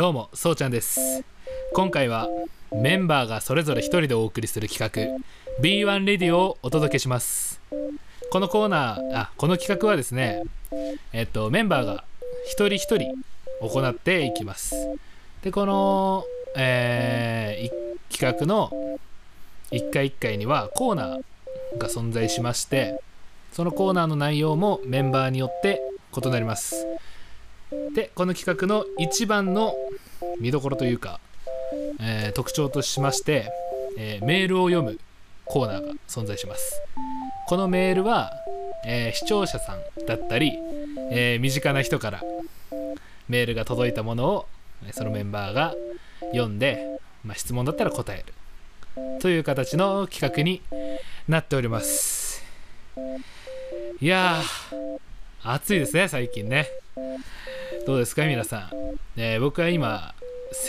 どうもそうちゃんです。今回はメンバーがそれぞれ一人でお送りする企画 B1 レディオをお届けします。このコーナーあこの企画はですねえっとメンバーが一人一人行っていきます。でこの、えー企画の1回1回にはコーナーが存在しましてそのコーナーの内容もメンバーによって異なります。でこの企画の一番の見どころというか、えー特徴としまして、えーメールを読むコーナーが存在します。このメールは、えー視聴者さんだったり、え身近な人からメールが届いたものをそのメンバーが読んで、まあ、質問だったら答える。という形の企画になっております。いやー暑いですね最近ね。どうですか皆さん、えー僕は今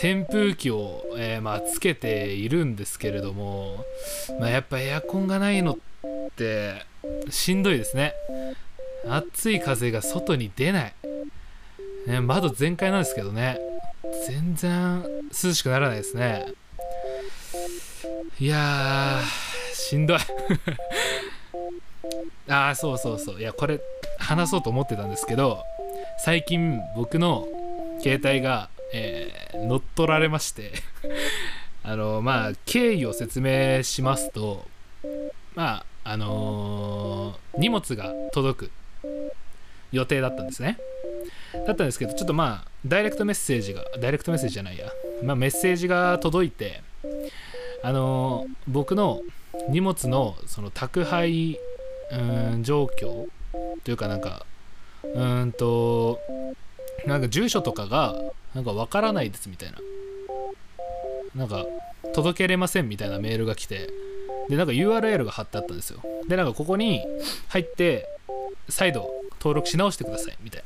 扇風機を、えーまあ、つけているんですけれども、まあ、やっぱエアコンがないのってしんどいですね。暑い風が外に出ない、ね、窓全開なんですけどね。全然涼しくならないですね。いやーしんどい。ああそうそうそう。いやこれ話そうと思ってたんですけど最近僕の携帯が、えー乗っ取られまして あのまあ経緯を説明しますとまああのー荷物が届く予定だったんですね。だったんですけどちょっとまあダイレクトメッセージがダイレクトメッセージじゃないや、まあ、メッセージが届いてあのー僕の荷物のその宅配うん状況というかなんかうんとなんか住所とかがなんかわからないですみたいな。なんか届けれませんみたいなメールが来てでなんか URL が貼ってあったんですよ。でなんかここに入って再度登録し直してくださいみたい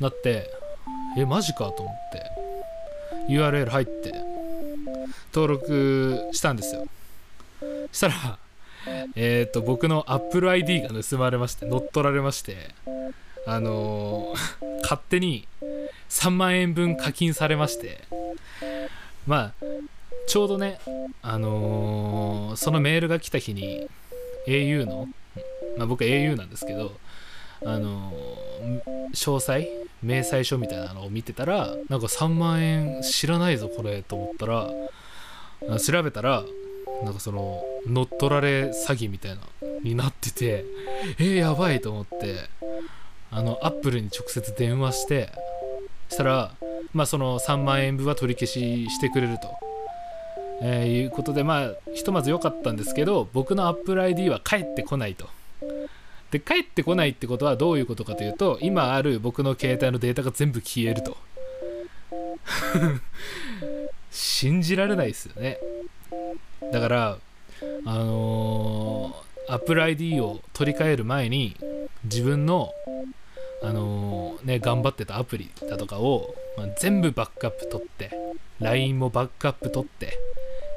ななってえマジかと思って URL 入って登録したんですよ。したらえっ、と僕の AppleID が盗まれまして乗っ取られましてあのー 勝手に3万円分課金されましてまあちょうどねあのーそのメールが来た日に au の、まあ、僕は au なんですけどあのー詳細明細書みたいなのを見てたらなんか3万円知らないぞこれと思ったら調べたらなんかその乗っ取られ詐欺みたいなになっててえー、やばいと思って。あのアップルに直接電話してしたらまあその3万円分は取り消ししてくれると、えーいうことでまあひとまず良かったんですけど僕の AppleID は返ってこないと。で帰ってこないってことはどういうことかというと今ある僕の携帯のデータが全部消えると。信じられないですよね。だからあのー、Apple ID を取り替える前に自分のあのーね頑張ってたアプリだとかを、まあ全部バックアップ取って LINE もバックアップ取って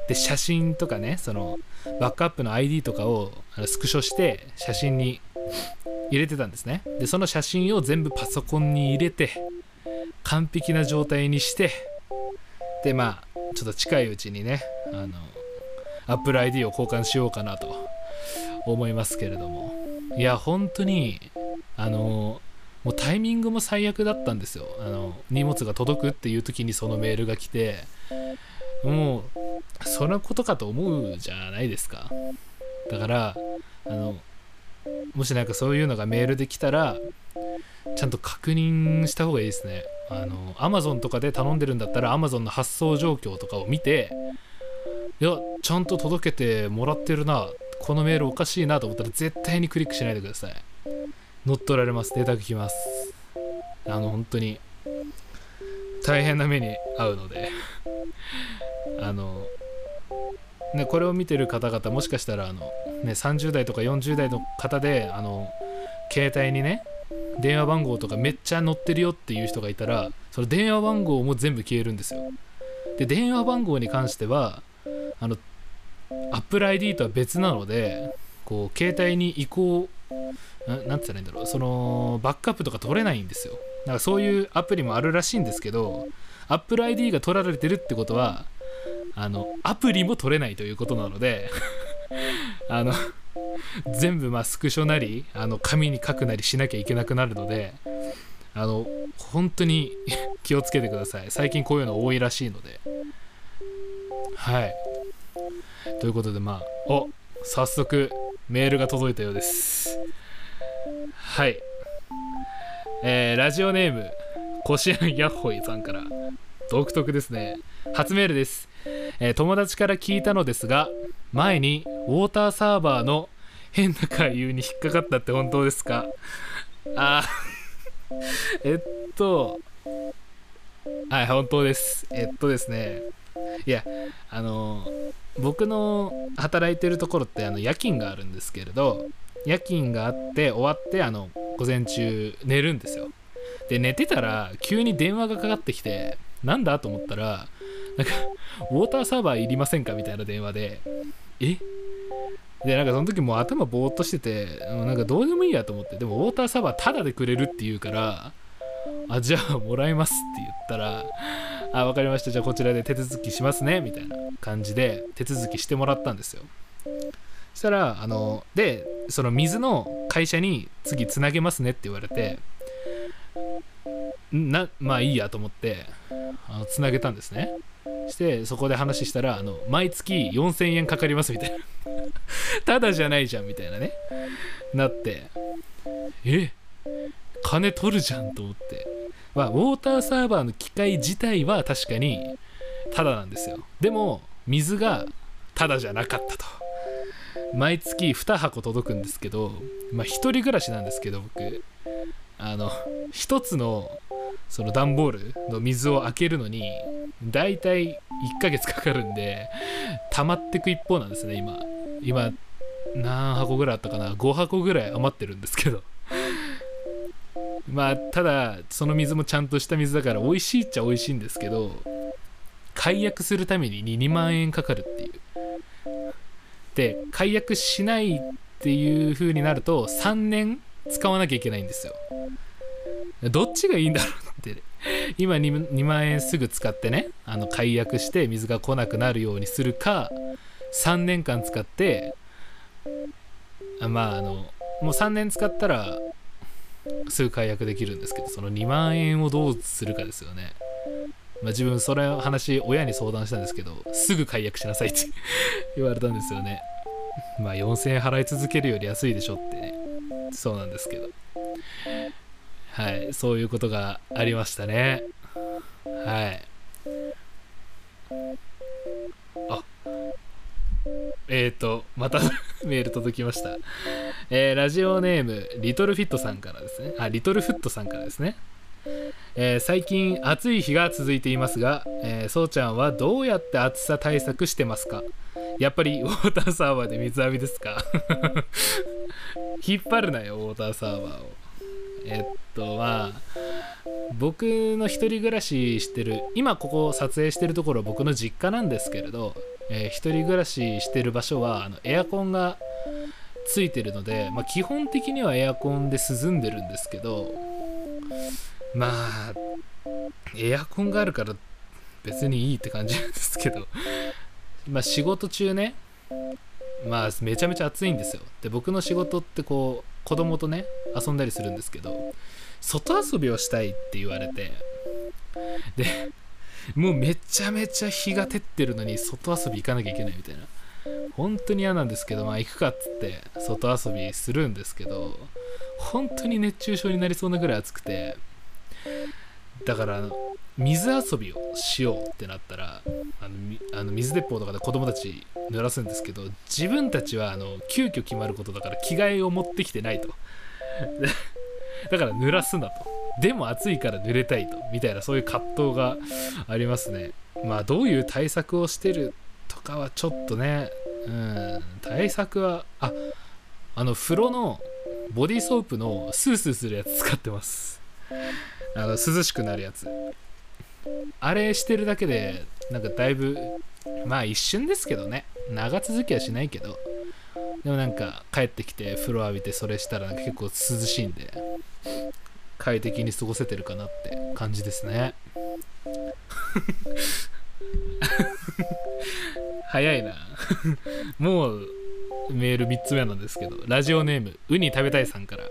で写真とかねそのバックアップの ID とかをスクショして写真に入れてたんですね。でその写真を全部パソコンに入れて完璧な状態にしてでまあちょっと近いうちにねあの Apple ID を交換しようかなと思いますけれども。いや本当にあのもうタイミングも最悪だったんですよ。あの荷物が届くっていう時にそのメールが来てもうそのことかと思うじゃないですか。だからあのもしなんかそういうのがメールで来たらちゃんと確認した方がいいですね。あの Amazon とかで頼んでるんだったら Amazon の発送状況とかを見ていやちゃんと届けてもらってるなこのメールおかしいなと思ったら絶対にクリックしないでください。乗っ取られます。データが来ます。あの本当に大変な目に遭うので。あのねこれを見てる方々もしかしたらあの、ね、30代とか40代の方であの携帯にね電話番号とかめっちゃ載ってるよっていう人がいたらその電話番号も全部消えるんですよ。で電話番号に関してはあの Apple ID とは別なのでこう携帯に移行ななんて言ったらいいんだろう。そのバックアップとか取れないんですよ。だからそういうアプリもあるらしいんですけど Apple ID が取られてるってことはあのアプリも取れないということなので あの全部まあスクショなりあの紙に書くなりしなきゃいけなくなるのであの本当に 気をつけてください。最近こういうの多いらしいので。はい。ということでまあお早速メールが届いたようです。はい。えー、ラジオネームコシアンヤッホイさんから独特ですね。初メールです、えー、友達から聞いたのですが前にウォーターサーバーの変な回遊に引っかかったって本当ですか？あ えっとはい本当です。えっとですね。いやあの僕の働いてるところってあの夜勤があるんですけれど夜勤があって終わってあの午前中寝るんですよ。で寝てたら急に電話がかかってきてなんだと思ったらなんかウォーターサーバーいりませんかみたいな電話でえ？でなんかその時もう頭ぼーっとしててなんかどうでもいいやと思ってでもウォーターサーバータダでくれるって言うからあじゃあもらいますって言ったらあ分かりました。じゃあこちらで手続きしますねみたいな感じで手続きしてもらったんですよ。したらあのでその水の会社に次つなげますねって言われてなまあいいやと思ってあのつなげたんですね。してそこで話したらあの毎月4000円かかりますみたいな。ただじゃないじゃんみたいなね。なってえ金取るじゃんと思って。まあウォーターサーバーの機械自体は確かにただなんですよ。でも水がただじゃなかったと毎月2箱届くんですけどまあ1人暮らしなんですけど僕。あの1つのその段ボールの水を開けるのにだいたい1ヶ月かかるんで溜まってく一方なんですね今。今何箱ぐらいあったかな？5箱ぐらい余ってるんですけど。まあただその水もちゃんとした水だから美味しいっちゃ美味しいんですけど解約するために 2, 2万円かかるっていう。で解約しないっていう風になると3年使わなきゃいけないんですよ。どっちがいいんだろうって。今 2, 2万円すぐ使ってねあの解約して水が来なくなるようにするか3年間使ってまああのもう3年使ったらすぐ解約できるんですけどその2万円をどうするかですよね、まあ、自分それ話親に相談したんですけどすぐ解約しなさいって 言われたんですよね。まあ4000円払い続けるより安いでしょってね。そうなんですけど。はい。そういうことがありましたね。はい。あ。えっ、ー、とまた メール届きました。えー、ラジオネームリトルフィットさんからですね。あリトルフットさんからですね。えー、最近暑い日が続いていますが、えー、そうちゃんはどうやって暑さ対策してますか？やっぱりウォーターサーバーで水浴びですか？引っ張るなよウォーターサーバーを。えっとまあ僕の一人暮らししてる今ここ撮影してるところ僕の実家なんですけれど、えー、一人暮らししてる場所はあのエアコンがついてるので、まあ、基本的にはエアコンで涼んでるんですけどまあエアコンがあるから別にいいって感じなんですけど。まあ仕事中ね。まあめちゃめちゃ暑いんですよ。で僕の仕事ってこう子供とね遊んだりするんですけど。外遊びをしたいって言われて。でもうめちゃめちゃ日が照ってるのに外遊び行かなきゃいけないみたいな。本当に嫌なんですけどまあ行くかっつって外遊びするんですけど。本当に熱中症になりそうなぐらい暑くて。だから水遊びをしようってなったらあのあの水鉄砲とかで子供たち濡らすんですけど自分たちはあの急遽決まることだから着替えを持ってきてないと。だから濡らすなと。でも暑いから濡れたいと。みたいなそういう葛藤がありますね。まあどういう対策をしてるとかはちょっとねうん。対策はああの風呂のボディーソープのスースーするやつ使ってます。あの涼しくなるやつ。あれしてるだけでなんかだいぶまあ一瞬ですけどね。長続きはしないけど。でもなんか帰ってきて風呂浴びてそれしたら結構涼しいんで快適に過ごせてるかなって感じですね。早いな。もうメール3つ目なんですけどラジオネームウニ食べたいさんから。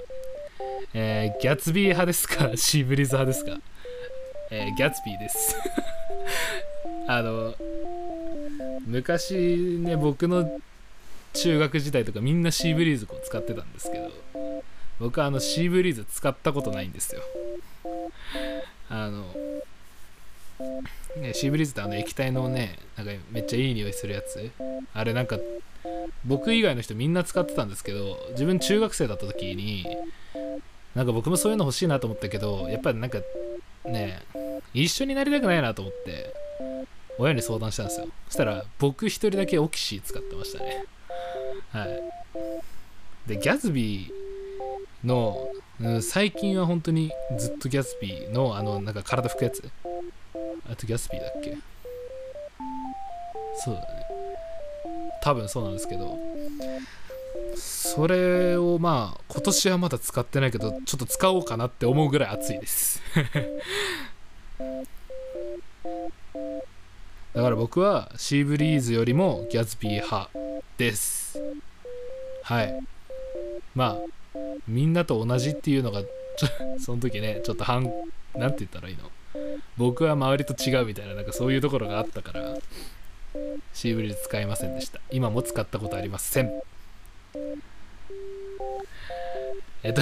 えー、ギャツビー派ですか？シーブリーズ派ですか？えー、ギャツビーです。あの昔ね僕の中学時代とかみんなシーブリーズこう使ってたんですけど僕はあのシーブリーズ使ったことないんですよ。あのね、シーブリーズってあの液体のねなんかめっちゃいい匂いするやつ？あれなんか僕以外の人みんな使ってたんですけど自分中学生だった時になんか僕もそういうの欲しいなと思ったけどやっぱりなんかね一緒になりたくないなと思って親に相談したんですよ。そしたら僕一人だけオキシー使ってましたね。はい。でギャズビーの、うん、最近は本当にずっとギャズビーのあのなんか体拭くやつ。あとギャズビーだっけ？そうだね。多分そうなんですけどそれをまあ今年はまだ使ってないけどちょっと使おうかなって思うぐらい熱いです。だから僕はシーブリーズよりもギャズビー派です。はい。まあみんなと同じっていうのがその時ねちょっと半なんて言ったらいいの？僕は周りと違うみたいななんかそういうところがあったからシーブリーズ使いませんでした。今も使ったことありません。えっと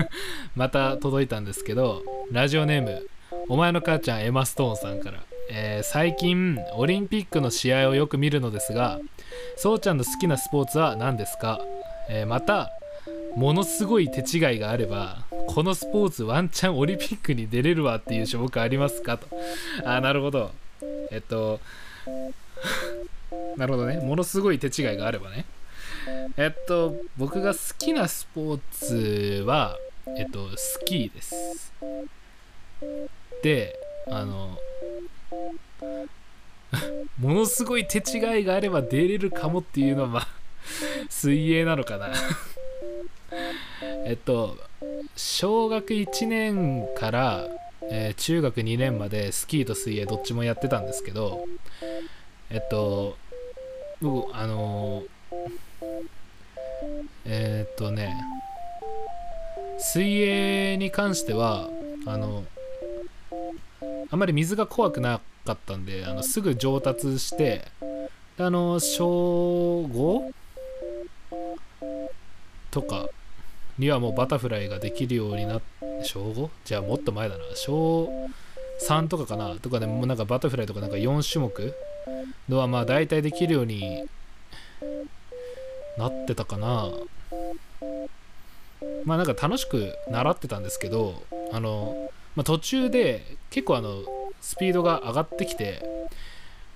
また届いたんですけどラジオネームお前の母ちゃんエマ・ストーンさんから。えー、最近オリンピックの試合をよく見るのですがそうちゃんの好きなスポーツは何ですか、えー、またものすごい手違いがあればこのスポーツワンチャンオリンピックに出れるわっていう種目ありますか？と。あなるほど。えっと なるほどね。ものすごい手違いがあればね。えっと僕が好きなスポーツはえっとスキーです。であの ものすごい手違いがあれば出れるかもっていうのは 水泳なのかな。えっと小学1年から、えー、中学2年までスキーと水泳どっちもやってたんですけどえっと僕あのー、えー、っとね水泳に関してはあのあまり水が怖くなかったんであのすぐ上達してあの小 5? とかにはもうバタフライができるようになって小 5? じゃあもっと前だな小3とかかな？とかでもなんかバタフライとかなんか4種目のはまあ大体できるようになってたかな。まあなんか楽しく習ってたんですけどあのまあ、途中で結構あのスピードが上がってきて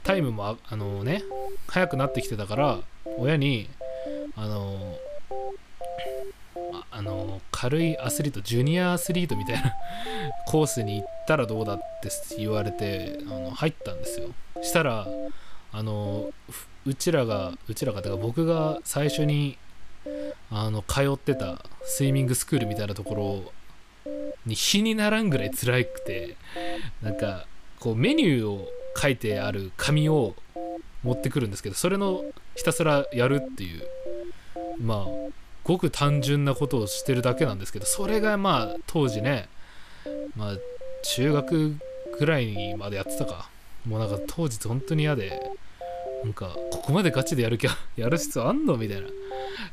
タイムもあのね速くなってきてたから親にあのあの軽いアスリートジュニアアスリートみたいな コースに行ったらどうだって言われてあの入ったんですよ。したらあのうちらがうちらがとか僕が最初にあの通ってたスイミングスクールみたいなところに日にならんぐらい辛くてなんかこうメニューを書いてある紙を持ってくるんですけどそれのひたすらやるっていうまあごく単純なことをしてるだけなんですけどそれがまあ当時ねまあ中学ぐらいにまでやってたか。もうなんか当時本当に嫌でなんかここまでガチでやる気 やる必要あんの？みたいな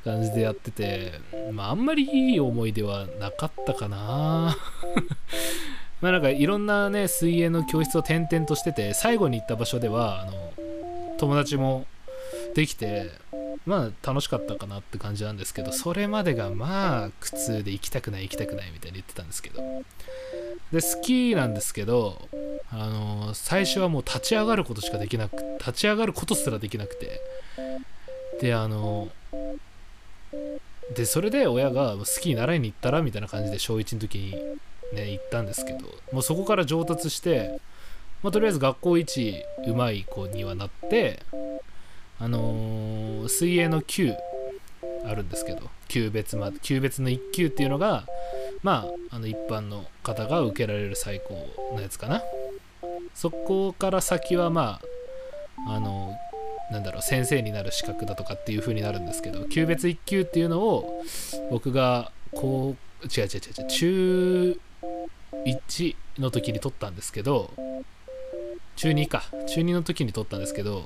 感じでやってて、まあ、あんまりいい思い出はなかったかな。まあなんかいろんなね水泳の教室を転々としてて最後に行った場所ではあの友達もできてまあ楽しかったかなって感じなんですけどそれまでがまあ苦痛で行きたくない行きたくないみたいに言ってたんですけど。でスキーなんですけどあの最初はもう立ち上がることしかできなく立ち上がることすらできなくて。であのでそれで親がスキー習いに行ったらみたいな感じで小1の時にね行ったんですけどもうそこから上達して、まあ、とりあえず学校一うまい子にはなってあのー、水泳の級あるんですけど級別ま級別の1級っていうのがまああの一般の方が受けられる最高のやつかな。そこから先はまああのなんだろう先生になる資格だとかっていう風になるんですけど級別1級っていうのを僕がこう違う違う違う違う中1の時に取ったんですけど中2か。中2の時に取ったんですけど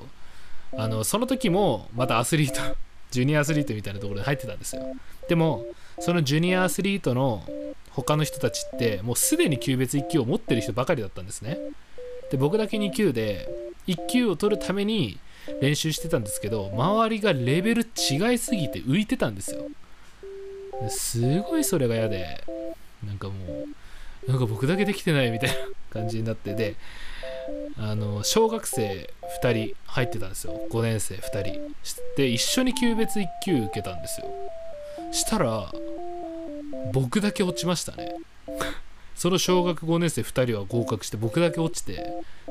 あのその時もまたアスリート ジュニアアスリートみたいなところに入ってたんですよ。でもそのジュニアアスリートの他の人たちってもうすでに級別1級を持ってる人ばかりだったんですね。で僕だけ2級で1級を取るために練習してたんですけど周りがレベル違いすぎて浮いてたんですよ。すごいそれが嫌でなんかもうなんか僕だけできてないみたいな感じになってであの小学生2人入ってたんですよ。5年生2人。で一緒に級別1級受けたんですよ。したら僕だけ落ちましたね。その小学5年生2人は合格して僕だけ落ちて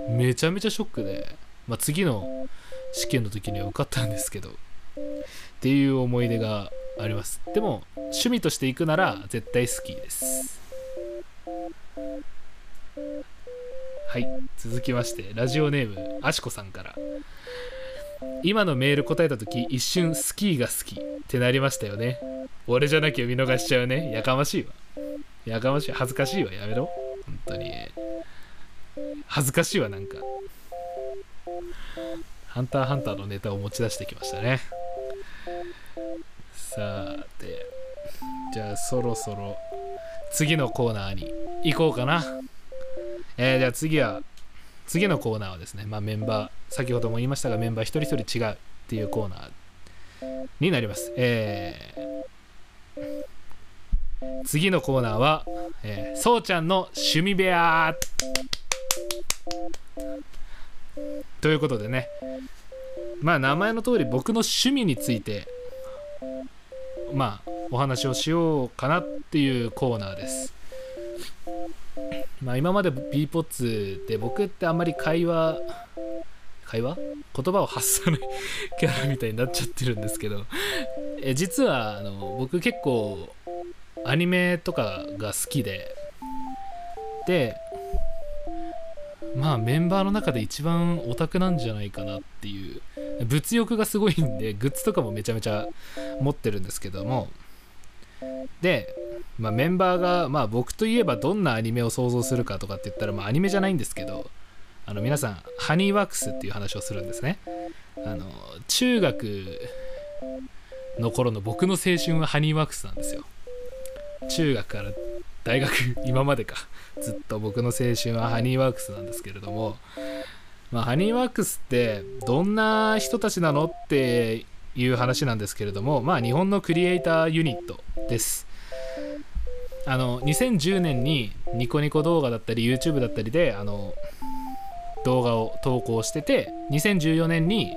めちゃめちゃショックで、まあ、次の試験の時には受かったんですけどっていう思い出があります。でも趣味として行くなら絶対スキーです。はい続きましてラジオネームあしこさんから。今のメール答えた時一瞬スキーが好き。ってなりましたよね。俺じゃなきゃ見逃しちゃうね。やかましいわ。やかましい。恥ずかしいわ。やめろ。本当に。恥ずかしいわなんか。ハンターハンターのネタを持ち出してきましたね。さてじゃあそろそろ次のコーナーに行こうかな。えー、じゃあ次は次のコーナーはですね、まあ、メンバー先ほども言いましたがメンバー一人一人違うっていうコーナーになります。えー、次のコーナーは、えー、そうちゃんの趣味部屋。ということでねまあ名前の通り僕の趣味についてまあお話をしようかなっていうコーナーです。まあ今まで b ポッツで僕ってあんまり会話会話？言葉を発さないキャラみたいになっちゃってるんですけど。え実はあの僕結構アニメとかが好きで。でまあメンバーの中で一番オタクなんじゃないかなっていう。物欲がすごいんでグッズとかもめちゃめちゃ持ってるんですけども。で、まあ、メンバーが、まあ、僕といえばどんなアニメを想像するかとかって言ったら、まあ、アニメじゃないんですけどあの皆さんハニーワークスっていう話をするんですね。あの中学の頃の僕の青春はハニーワークスなんですよ。中学から大学 今までか。ずっと僕の青春はハニーワークスなんですけれどもまあ、ハニーワークスってどんな人たちなのっていう話なんですけれども、まあ、日本のクリエイターユニットです。あの2010年にニコニコ動画だったり YouTube だったりであの動画を投稿してて2014年に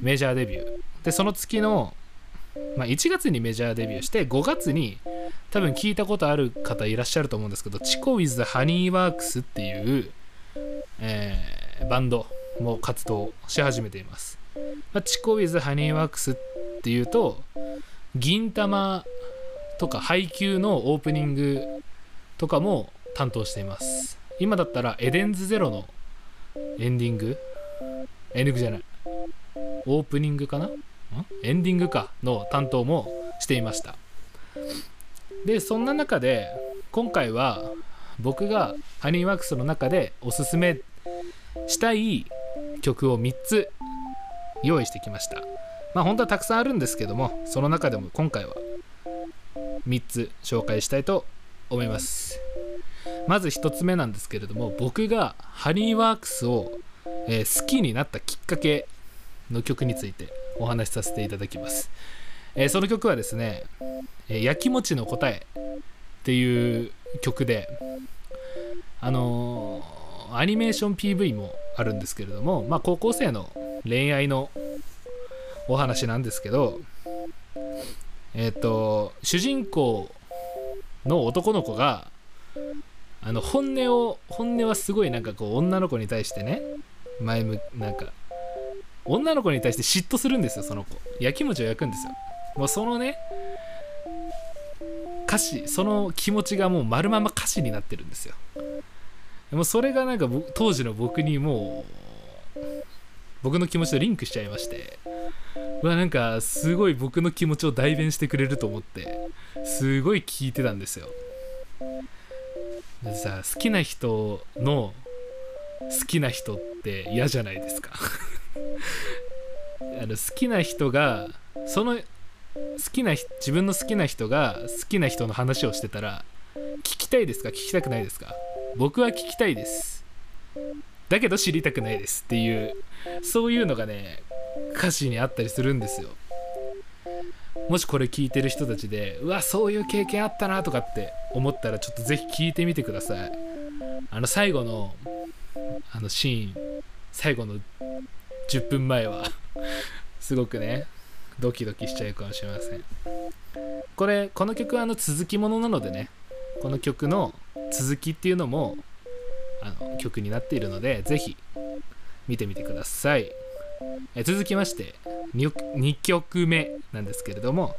メジャーデビュー。でその月の、まあ、1月にメジャーデビューして5月に多分聞いたことある方いらっしゃると思うんですけどチコウィズ・ハニーワークスっていう、えー、バンドも活動し始めています、まあ、チコウィズ・ハニーワークスっていうと銀玉とか配給のオープニングとかも担当しています。今だったらエデンズゼロのエンディングエンディングじゃないオープニングかな？エンディングかの担当もしていました。でそんな中で今回は僕がハニーワークスの中でおすすめしたい曲を3つ用意してきました。まあ本当はたくさんあるんですけどもその中でも今回は3つ紹介したいと思います。まず1つ目なんですけれども僕がハニーワークスを、えー、好きになったきっかけの曲についてお話しさせていただきます、えー、その曲はですね「えー、やきもちの答え」っていう曲であのー、アニメーション PV もあるんですけれども、まあ、高校生の恋愛のお話なんですけどえっ、ー、と主人公の男の子があの本音を本音はすごいなんかこう女の子に対してね前向なんか女の子に対して嫉妬するんですよその子。やきもちを焼くんですよ。もうそのね歌詞その気持ちがもう丸まま歌詞になってるんですよ。でもそれがなんか当時の僕にもう僕の気持ちとリンクしちゃいまして。うわなんかすごい僕の気持ちを代弁してくれると思ってすごい聞いてたんですよ。でさ好きな人の好きな人って嫌じゃないですか。あの好きな人がその好きな自分の好きな人が好きな人の話をしてたら聞きたいですか？聞きたくないですか？僕は聞きたいです。だけど知りたくないですっていうそういうのがね歌詞にあったりするんですよ。もしこれ聞いてる人たちでうわそういう経験あったなとかって思ったらちょっとぜひ聞いてみてください。あの最後のあのシーン最後の10分前はすごくねドキドキしちゃうかもしれません。これこの曲はあの続きものなのでねこの曲の続きっていうのもあの曲になっているのでぜひ見てみてください。え続きまして 2, 2曲目なんですけれども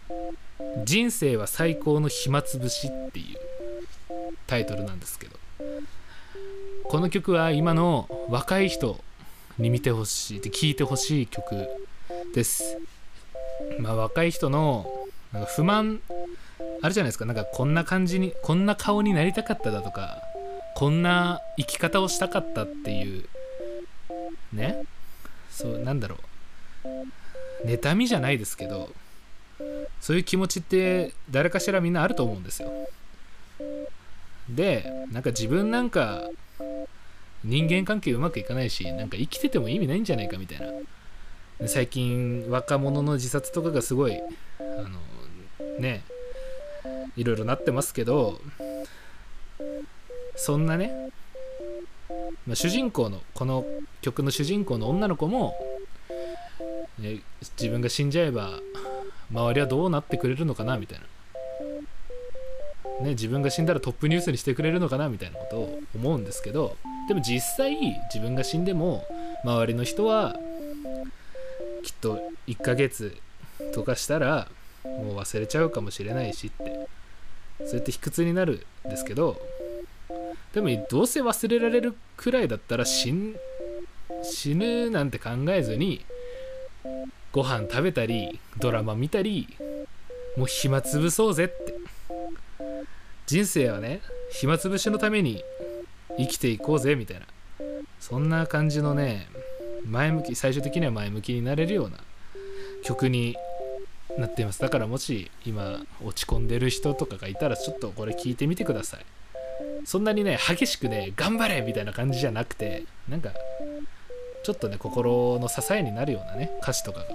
「人生は最高の暇つぶし」っていうタイトルなんですけどこの曲は今の若い人に見てほしいで聴いてほしい曲です。まあ若い人のなんか不満あるじゃないですか。なんかこんな感じにこんな顔になりたかっただとかこんな生き方をしたかったっていうね。そうなんだろう。妬みじゃないですけどそういう気持ちって誰かしらみんなあると思うんですよ。でなんか自分なんか人間関係うまくいかないしなんか生きてても意味ないんじゃないかみたいな。最近若者の自殺とかがすごいあのねいろいろなってますけどそんなねまあ、主人公のこの曲の主人公の女の子も、ね、自分が死んじゃえば周りはどうなってくれるのかなみたいな、ね、自分が死んだらトップニュースにしてくれるのかなみたいなことを思うんですけどでも実際自分が死んでも周りの人はきっと1ヶ月とかしたらもう忘れちゃうかもしれないしってそうやって卑屈になるんですけどでもどうせ忘れられるくらいだったら死ぬなんて考えずにご飯食べたりドラマ見たりもう暇つぶそうぜって。人生はね暇つぶしのために生きていこうぜみたいな。そんな感じのね前向き最終的には前向きになれるような曲になっています。だからもし今落ち込んでる人とかがいたらちょっとこれ聞いてみてください。そんなにね激しくね頑張れみたいな感じじゃなくてなんかちょっとね心の支えになるようなね歌詞とかが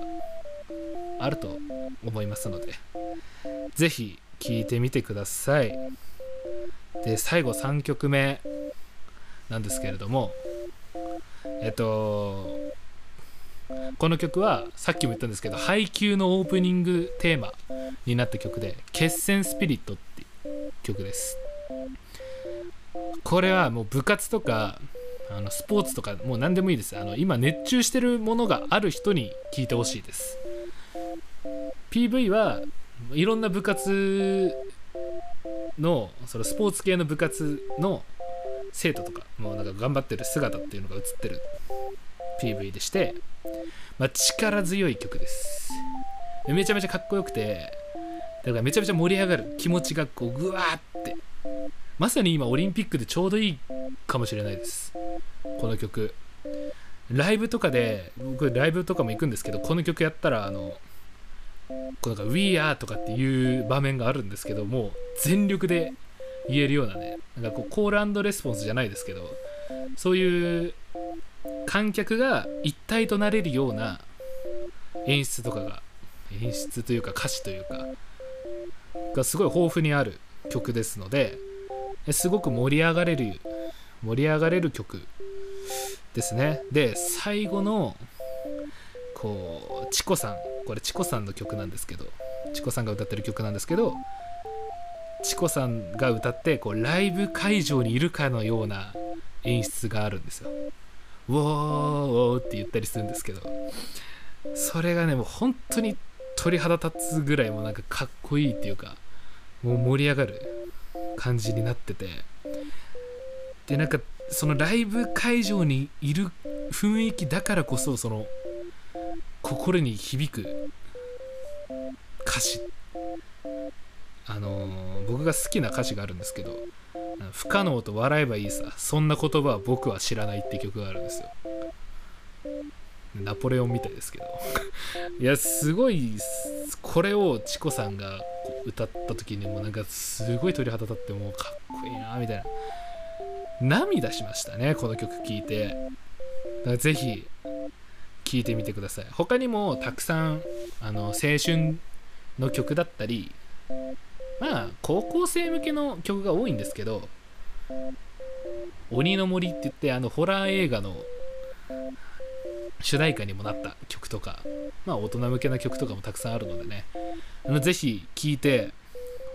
あると思いますので是非聴いてみてください。で最後3曲目なんですけれどもえっとこの曲はさっきも言ったんですけど配給のオープニングテーマになった曲で「決戦スピリット」っていう曲です。これはもう部活とかあのスポーツとかもう何でもいいです。あの今熱中してるものがある人に聞いてほしいです。PV はいろんな部活のそのスポーツ系の部活の生徒とかもうなんか頑張ってる姿っていうのが映ってる PV でして、まあ、力強い曲です。めちゃめちゃかっこよくてだからめちゃめちゃ盛り上がる気持ちがこうぐわーってまさに今オリンピックでちょうどいいかもしれないです。この曲。ライブとかで僕ライブとかも行くんですけどこの曲やったらあのこうなんか We Are とかっていう場面があるんですけども全力で言えるようなねなんかこうコールレスポンスじゃないですけどそういう観客が一体となれるような演出とかが演出というか歌詞というかがすごい豊富にある曲ですのですごく盛り上がれる盛り上がれる曲ですね。で最後のこうチコさん。これチコさんの曲なんですけどチコさんが歌ってる曲なんですけどチコさんが歌ってこうライブ会場にいるかのような演出があるんですよ。ウォーウォーって言ったりするんですけどそれがねもう本当に鳥肌立つぐらいもなんかかっこいいっていうかもう盛り上がる。感じになってて。でなんかそのライブ会場にいる雰囲気だからこそその心に響く歌詞。あのー僕が好きな歌詞があるんですけど「不可能と笑えばいいさそんな言葉は僕は知らない」って曲があるんですよ。ナポレオンみたいですけど。いやすごいこれをチコさんが歌った時にもなんかすごい鳥肌立ってもうかっこいいなみたいな。涙しましたねこの曲聴いて。ぜひ聴いてみてください。他にもたくさんあの青春の曲だったりまあ高校生向けの曲が多いんですけど「鬼の森」って言ってあのホラー映画の主題歌にもなった曲とかまあ大人向けな曲とかもたくさんあるのでね。あのぜひ聴いて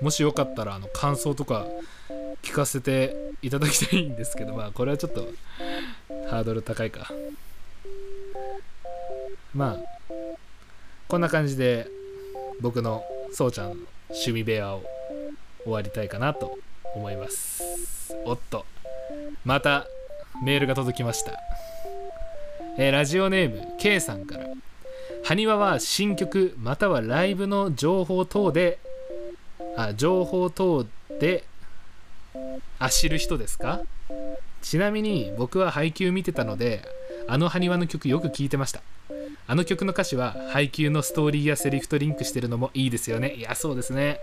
もしよかったらあの感想とか聞かせていただきたいんですけどまあこれはちょっとハードル高いか。まあこんな感じで僕のそうちゃんの趣味部屋を終わりたいかなと思います。おっとまたメールが届きました、えーラジオネーム K さんから。埴輪は新曲またはライブの情報等であ情報等であ知る人ですか？ちなみに僕は配給見てたのであの埴輪の曲よく聞いてました。あの曲の歌詞は配給のストーリーやセリフとリンクしてるのもいいですよね。いやそうですね。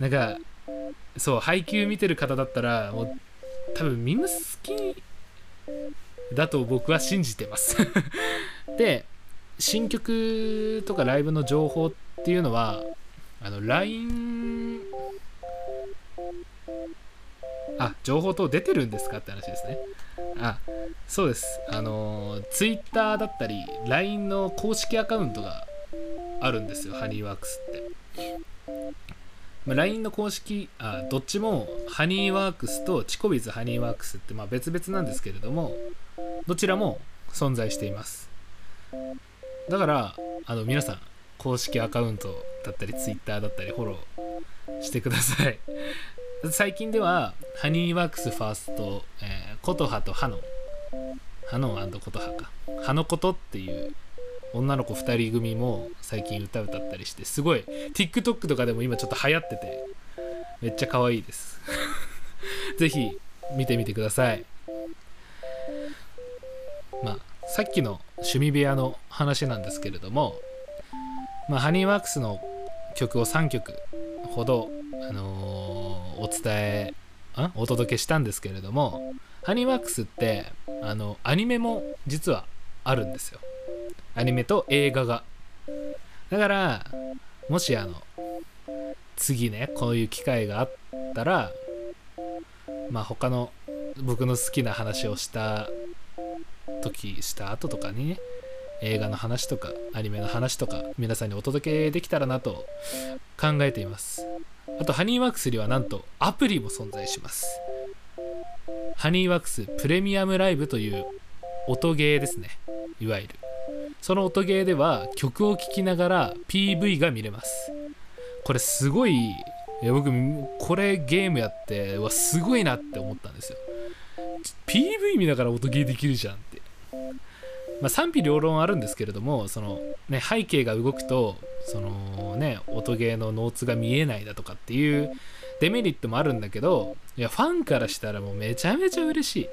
なんかそう配給見てる方だったらもう多分みんな好きだと僕は信じてます。で新曲とかライブの情報っていうのはあの LINE あ情報等出てるんですかって話ですね。あそうです。あの Twitter だったり LINE の公式アカウントがあるんですよハニーワークスって。ま LINE の公式あどっちもハニーワークスとチコビズハニーワークスってまあ別々なんですけれどもどちらも存在しています。だからあの皆さん公式アカウントだったり Twitter だったりフォローしてください。最近ではハニーワークスファースト、えー、コトハとハノンハノンコトハかハノコトっていう女の子2人組も最近歌歌ったりしてすごい TikTok とかでも今ちょっと流行っててめっちゃ可愛いです。ぜひ見てみてください。まあさっきの趣味部屋の話なんですけれどもまあハニーワークスの曲を3曲ほどあのーお伝えんお届けしたんですけれどもハニーワークスってあのアニメも実はあるんですよ。アニメと映画が。だからもしあの次ねこういう機会があったらまあ他の僕の好きな話をした時した後とかにね映画の話とかアニメの話とか皆さんにお届けできたらなと考えています。あとハニーワークスにはなんとアプリも存在します。ハニーワークスプレミアムライブという音ゲーですね。いわゆる。その音ゲーでは曲を聴きながら PV が見れます。これすごいいや僕これゲームやってわすごいなって思ったんですよ。PV 見ながら音ゲーできるじゃん。まあ、賛否両論あるんですけれどもその、ね、背景が動くとその、ね、音ゲーのノーツが見えないだとかっていうデメリットもあるんだけどいやファンからしたらもうめちゃめちゃ嬉しい。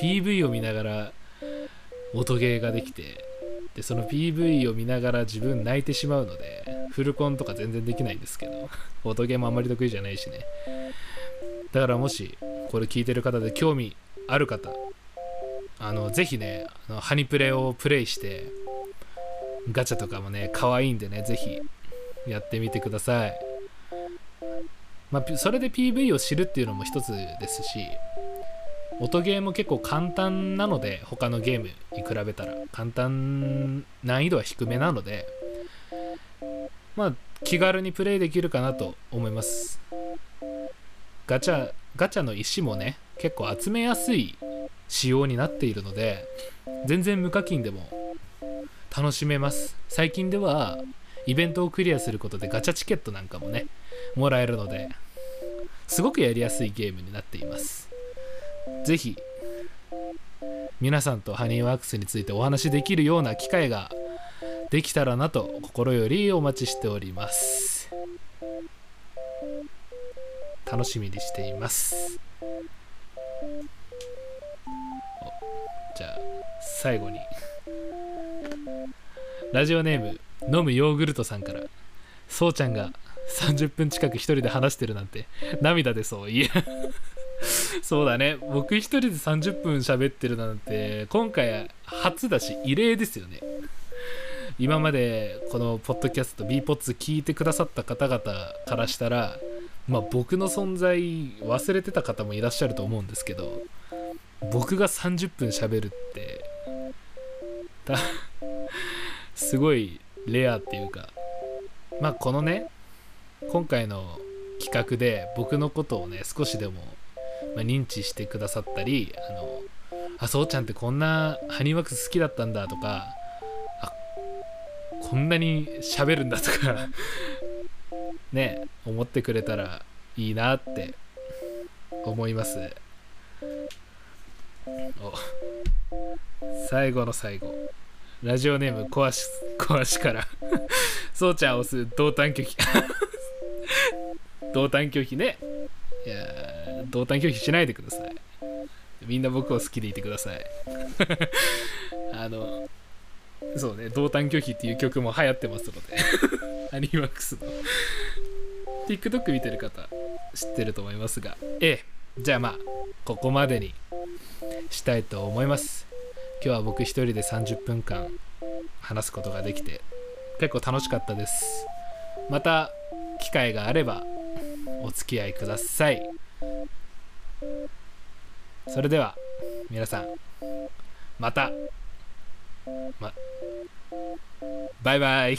PV を見ながら音ゲーができてでその PV を見ながら自分泣いてしまうのでフルコンとか全然できないんですけど音ゲーもあんまり得意じゃないしね。だからもしこれ聞いてる方で興味ある方あのぜひねあのハニプレをプレイしてガチャとかもね可愛いんでねぜひやってみてください。まあ、それで PV を知るっていうのも一つですし音ゲーも結構簡単なので他のゲームに比べたら。簡単難易度は低めなのでまあ気軽にプレイできるかなと思います。ガチャガチャの石もね結構集めやすい仕様になっているので全然無課金でも楽しめます。最近ではイベントをクリアすることでガチャチケットなんかもねもらえるのですごくやりやすいゲームになっています。ぜひ皆さんとハニーワークスについてお話しできるような機会ができたらなと心よりお待ちしております。楽しみにしています。じゃあ最後に。ラジオネーム飲むヨーグルトさんから。そうちゃんが30分近く一人で話してるなんて涙出そう。いや。そうだね。僕一人で30分喋ってるなんて今回初だし異例ですよね。今までこのポッドキャスト b ポッツ聞いてくださった方々からしたらまあ僕の存在忘れてた方もいらっしゃると思うんですけど僕が30分喋るってすごいレアっていうかまあこのね今回の企画で僕のことをね少しでも、ま、認知してくださったりあのあそうちゃんってこんなハニーワックス好きだったんだとかあこんなに喋るんだとかね思ってくれたらいいなって思います。最後の最後。ラジオネーム壊し壊しから。そうちゃんを押す同担拒否同担拒否ね。いや同担拒否しないでください。みんな僕を好きでいてください。あのそうね同担拒否っていう曲も流行ってますので。アニマックスの。TikTok 見てる方知ってると思いますがええじゃあまあここまでにしたいと思います。今日は僕一人で30分間話すことができて結構楽しかったです。また機会があればお付き合いください。それでは皆さんまた。まバイバイ。